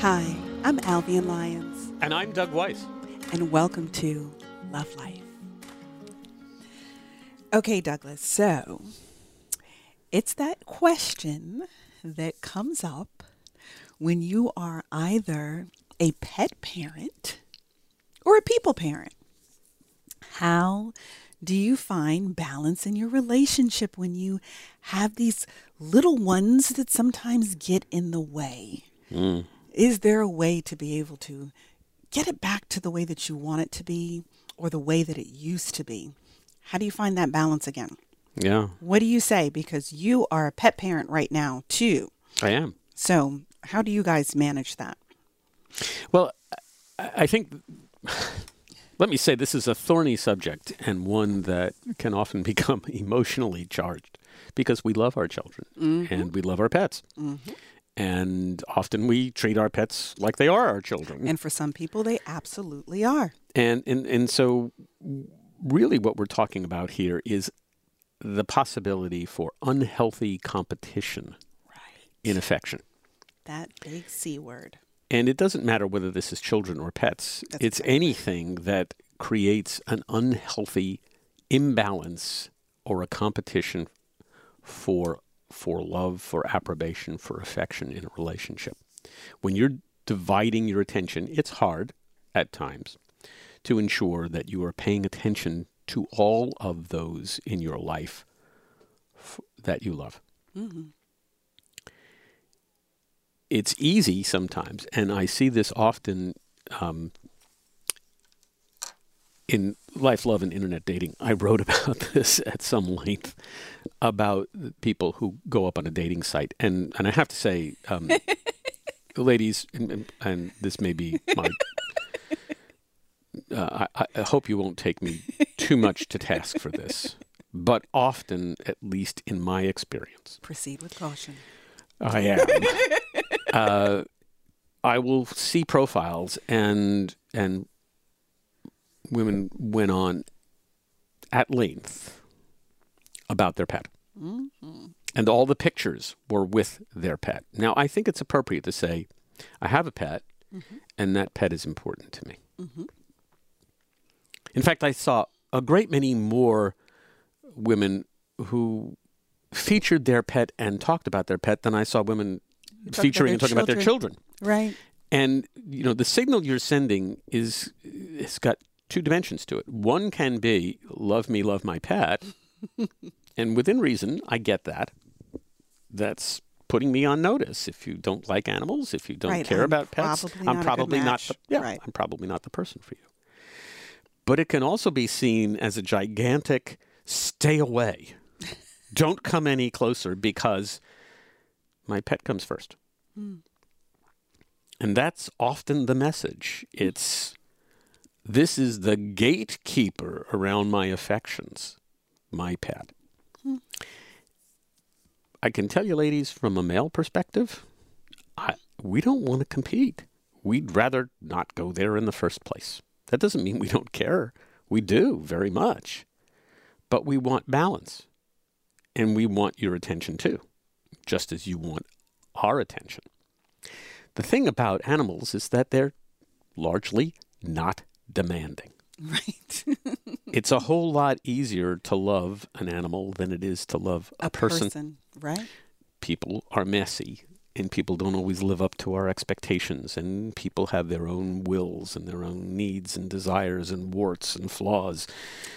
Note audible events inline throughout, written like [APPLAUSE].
Hi, I'm Albion Lyons, And I'm Doug Weiss. and welcome to Love Life. Okay, Douglas, so it's that question that comes up when you are either a pet parent or a people parent. How do you find balance in your relationship when you have these little ones that sometimes get in the way? Hmm. Is there a way to be able to get it back to the way that you want it to be or the way that it used to be? How do you find that balance again? Yeah, What do you say? Because you are a pet parent right now, too. I am. So, how do you guys manage that? Well, I think, let me say, this is a thorny subject and one that can often [LAUGHS] become emotionally charged because we love our children mm-hmm. and we love our pets. Mm-hmm. And often we treat our pets like they are our children. And for some people, they absolutely are. And, and, and so, really, what we're talking about here is the possibility for unhealthy competition Right. in affection. That big C word. And it doesn't matter whether this is children or pets, That's it's anything that creates an unhealthy imbalance or a competition for for love, for approbation, for affection in a relationship. When you're dividing your attention, it's hard at times to ensure that you are paying attention to all of those in your life f- that you love. It's easy sometimes, and I see this often um, in life, love, and internet dating. I wrote [LAUGHS] about this at some length about people who go up on a dating site, and and I have to say, um, [LAUGHS] ladies, and, and, this may be my. Uh, I, I hope you won't take me too much to task for this, but often, at least in my experience, Proceed with caution. I am. uh, I will see profiles and and women went on at length about their pet. And all the pictures were with their pet. Now, I think it's appropriate to say, I have a pet, and that pet is important to me. In fact, I saw a great many more women who featured their pet and talked about their pet than I saw women featuring and talking about their children. Right. And you know, the signal you're sending is it's got two dimensions to it. One can be love me, love my pet, and within reason, I get that. That's putting me on notice. If you don't like animals, if you don't Right, care I'm about pets, probably I'm not a good probably not. The, yeah, Right. I'm probably not the person for you. But it can also be seen as a gigantic stay away. [LAUGHS] don't come any closer because my pet comes first. Hmm. And that's often the message. It's this is the gatekeeper around my affections, my pet. Hmm. I can tell you, ladies, from a male perspective, I, we don't want to compete. We'd rather not go there in the first place. That doesn't mean we don't care. We do very much. But we want balance. And we want your attention too, just as you want our attention. The thing about animals is that they're largely not demanding. [LAUGHS] Right. It's a whole lot easier to love an animal than it is to love a, a person. Right. People are messy and people don't always live up to our expectations and people have their own wills and their own needs and desires and warts and flaws.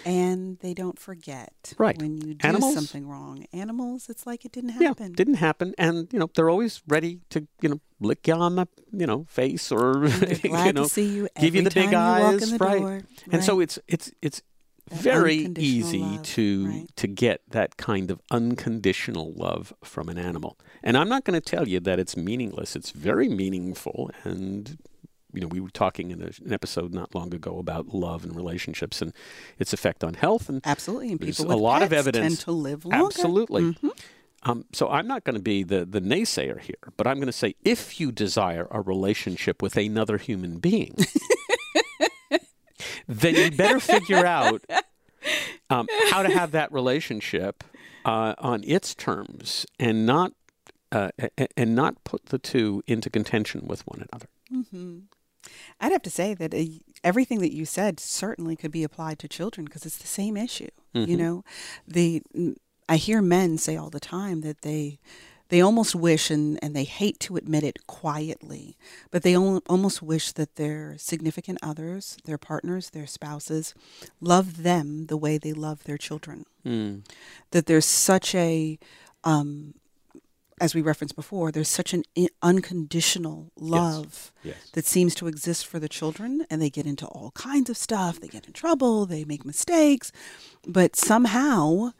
And they don't forget. Right. When you do Animals- something wrong. Animals, it's like it didn't happen Yeah, didn't happen and you know they're always ready to, you know, lick you on the, you know, face or [LAUGHS] you know see you give you the big eyes, the right? door. And so it's it's it's very easy love, to right. to get that kind of unconditional love from an animal. And I'm not going to tell you that it's meaningless. It's very meaningful and you know, we were talking in a, an episode not long ago about love and relationships and its effect on health and Absolutely. And people a with lot of evidence. tend to live longer. Absolutely. Mhm. Um, so I'm not going to be the, the naysayer here, but I'm going to say if you desire a relationship with another human being, [LAUGHS] then you better figure [LAUGHS] out um, how to have that relationship uh, on its terms and not uh, and not put the two into contention with one another. hmm I'd have to say that uh, everything that you said certainly could be applied to children because it's the same issue. You Mhm. know, the I hear men say all the time that they they almost wish and, and they hate to admit it quietly, but they almost wish that their significant others, their partners, their spouses, love them the way they love their children. Mm. That there's such a um, as we referenced before, there's such an i- unconditional love Yes. that seems to exist for the children and they get into all kinds of stuff they get in trouble they make mistakes but somehow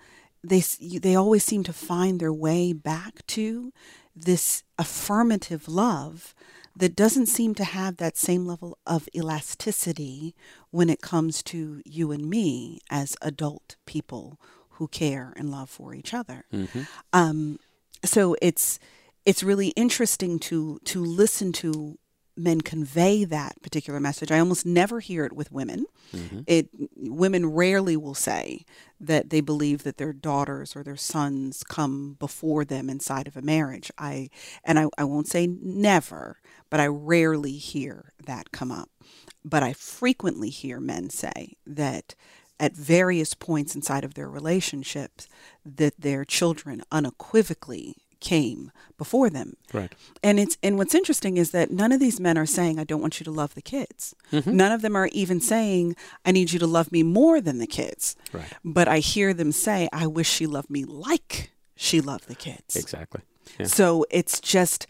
they they always seem to find their way back to this affirmative love that doesn't seem to have that same level of elasticity when it comes to you and me as adult people who care and love for each other. Hmm um, so it's it's really interesting to to listen to men convey that particular message. I almost never hear it with women. hmm It women rarely will say that they believe that their daughters or their sons come before them inside of a marriage. I and I, I won't say never, but I rarely hear that come up. But I frequently hear men say that at various points inside of their relationships that their children unequivocally came before them. Right. And it's and what's interesting is that none of these men are saying I don't want you to love the kids. Mhm. None of them are even saying I need you to love me more than the kids. Right. But I hear them say I wish she loved me like she loved the kids. Exactly. Yeah. So it's just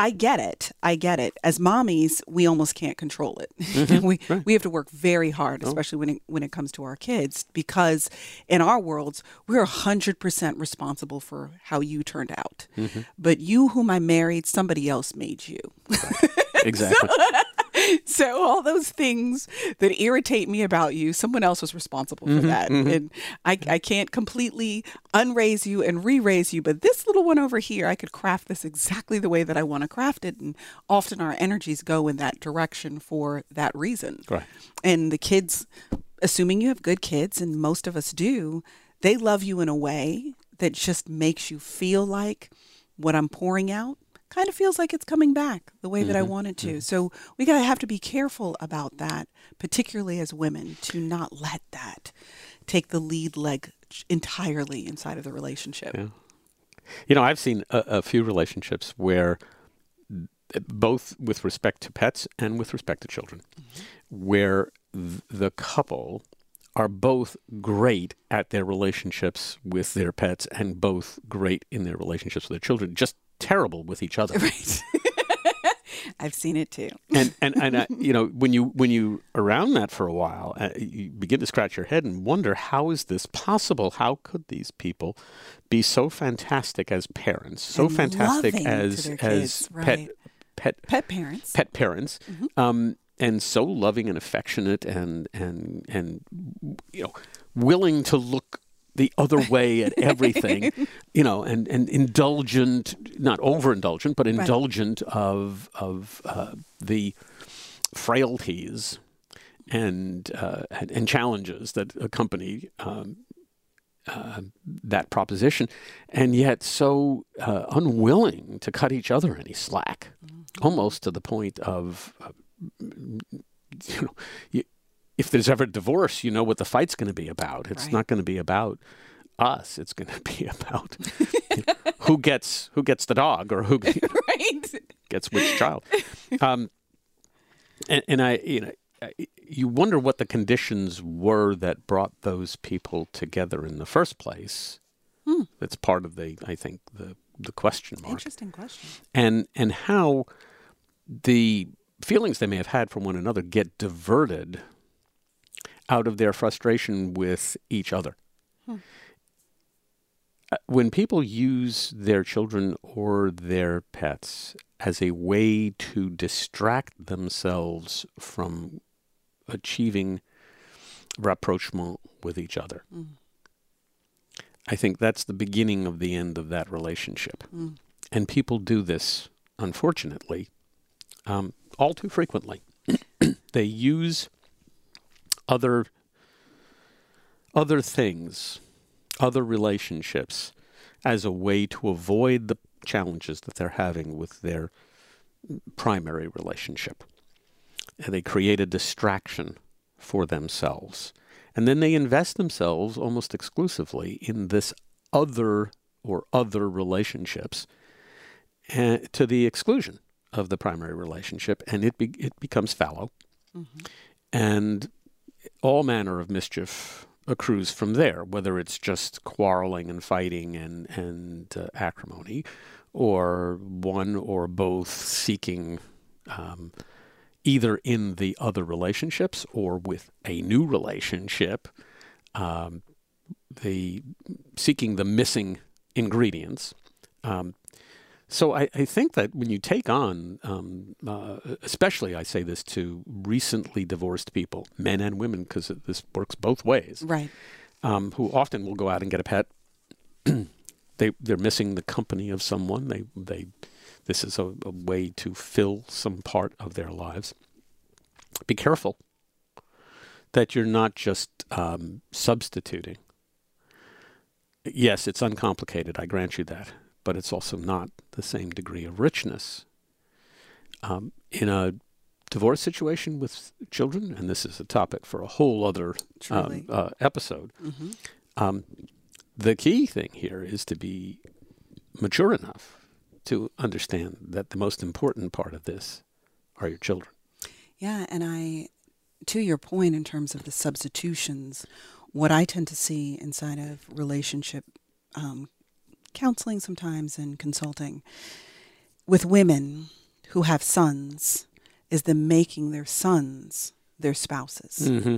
I get it. I get it. As mommies, we almost can't control it. [LAUGHS] we right. we have to work very hard, Oh. especially when it when it comes to our kids, because in our worlds, we're hundred percent responsible for how you turned out. Mhm. But you, whom I married, somebody else made you. Exactly. [LAUGHS] so [LAUGHS] all those things that irritate me about you, someone else was responsible for mm-hmm, that, mm-hmm. and I, I can't completely unraise you and re-raise you. But this little one over here, I could craft this exactly the way that I want to craft it, and often our energies go in that direction for that reason. right. And the kids, assuming you have good kids, and most of us do, they love you in a way that just makes you feel like what I'm pouring out kind of feels like it's coming back the way that I mm-hmm. want it to. Mm-hmm. So we got to have to be careful about that, particularly as women, to not let that take the lead leg entirely inside of the relationship. Yeah. You know, I've seen a, a few relationships where, both with respect to pets and with respect to children, mm-hmm. where th- the couple are both great at their relationships with their pets and both great in their relationships with their children, just terrible with each other. Right. [LAUGHS] I've seen it too. and and and uh, [LAUGHS] you know when you when you around that for a while, uh, you begin to scratch your head and wonder how is this possible? How could these people be so fantastic as parents, so And fantastic as as kids, pet right. pet Pet parents. pet parents, um, and so loving and affectionate and and and you know willing to look the other [LAUGHS] way at everything, you know, and, and indulgent, not overindulgent, but indulgent of of uh, the frailties and, uh, and and challenges that accompany um, uh, that proposition, and yet so uh, unwilling to cut each other any slack, almost to the point of, uh, you know, you, if there's ever divorce, you know what the fight's going to be about. It's Right. not going to be about us. It's going [LAUGHS] to be about you [LAUGHS] know, who gets who gets the dog or who [LAUGHS] right. gets which child. Um, and, and I, you know, you wonder what the conditions were that brought those people together in the first place. Hmm. That's part of the, I think, the the question mark, Interesting question. and and how the feelings they may have had for one another get diverted out of their frustration with each other. Hmm. When people use their children or their pets as a way to distract themselves from achieving rapprochement with each other. I think that's the beginning of the end of that relationship. And people do this, unfortunately, um, all too frequently. [CLEARS THROAT] they use other other things, other relationships, as a way to avoid the challenges that they're having with their primary relationship. And they create a distraction for themselves. And then they invest themselves almost exclusively in this other or other relationships eh, to the exclusion of the primary relationship, and it, be, it becomes fallow. Mm-hmm. And all manner of mischief accrues from there, whether it's just quarreling and fighting and, and uh, acrimony, or one or both seeking um, either in the other relationships or with a new relationship, um, the seeking the missing ingredients. Um, so I, I, think that when you take on, um, uh, especially I say this to recently divorced people, men and women, because this works both ways, right? Um, who often will go out and get a pet. [CLEARS THROAT] they they're missing the company of someone. They they this is a, a way to fill some part of their lives. Be careful that you're not just um, substituting. Yes, it's uncomplicated. I grant you that but it's also not the same degree of richness. Um, in a divorce situation with children, and this is a topic for a whole other um, uh, episode, mm-hmm. um, the key thing here is to be mature enough to understand that the most important part of this are your children. Yeah, and I, to your point in terms of the substitutions, what I tend to see inside of relationship um, counseling sometimes and consulting with women who have sons is them making their sons their spouses. Mm-hmm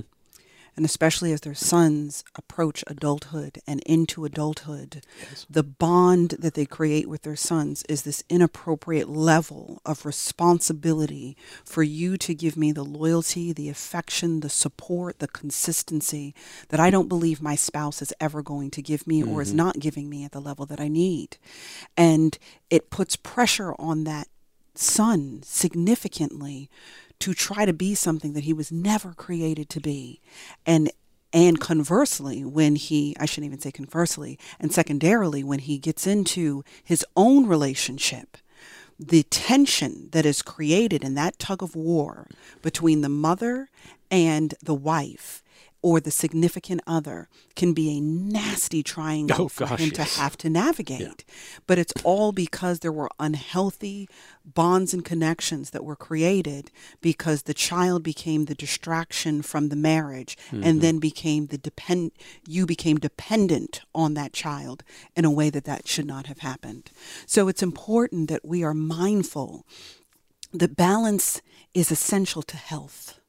and especially as their sons approach adulthood and into adulthood, yes. the bond that they create with their sons is this inappropriate level of responsibility for you to give me the loyalty, the affection, the support, the consistency that I don't believe my spouse is ever going to give me mm-hmm. or is mm-hmm. not giving me at the level that I need. And it puts pressure on that son significantly to try to be something that he was never created to be. And and conversely, when he, I shouldn't even say conversely, and secondarily, when he gets into his own relationship, the tension that is created in that tug of war between the mother and the wife or the significant other can be a nasty triangle oh, for gosh, him yes. to have to navigate. Yeah. But it's all because there were unhealthy bonds and connections that were created because the child became the distraction from the marriage mm-hmm. and then became the depend you became dependent on that child in a way that that should not have happened. So it's important that we are mindful that balance is essential to health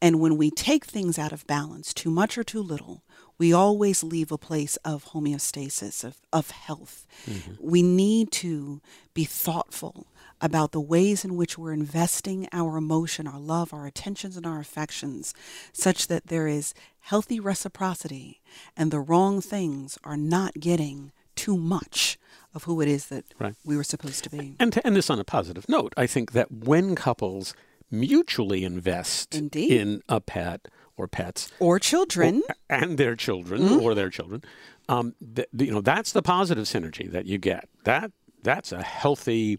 and when we take things out of balance, too much or too little, we always leave a place of homeostasis, of, of health. Mm-hmm. We need to be thoughtful about the ways in which we're investing our emotion, our love, our attentions, and our affections, such that there is healthy reciprocity and the wrong things are not getting too much of who it is that right. we were supposed to be. And to end this on a positive note, I think that when couples mutually invest Indeed. in a pet or pets or children or, and their children mm-hmm. or their children. Um, th- you know that's the positive synergy that you get. That that's a healthy,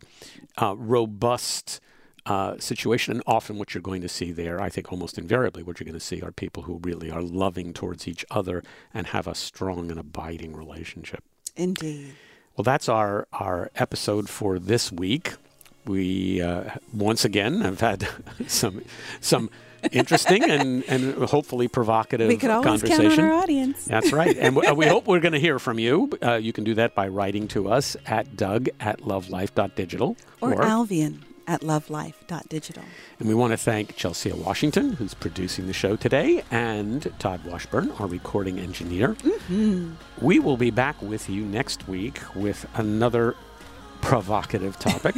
uh, robust. Uh, situation, and often what you're going to see there, I think almost invariably, what you're going to see are people who really are loving towards each other and have a strong and abiding relationship. Indeed. Well, that's our our episode for this week we uh, once again have had [LAUGHS] some some interesting and, and hopefully provocative we could always conversation. Count on our audience. That's right. And we, we hope [LAUGHS] we're going to hear from you. Uh, you can do that by writing to us at doug at lovelife.digital or, or Alvian at lovelife.digital. And we want to thank Chelsea Washington, who's producing the show today, and Todd Washburn, our recording engineer. Mm-hmm. We will be back with you next week with another provocative topic.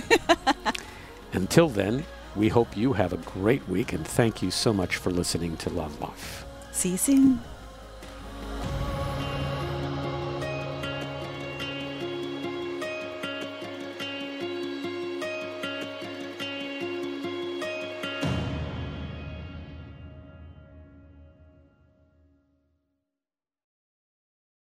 [LAUGHS] Until then, we hope you have a great week and thank you so much for listening to Love Life. See you soon.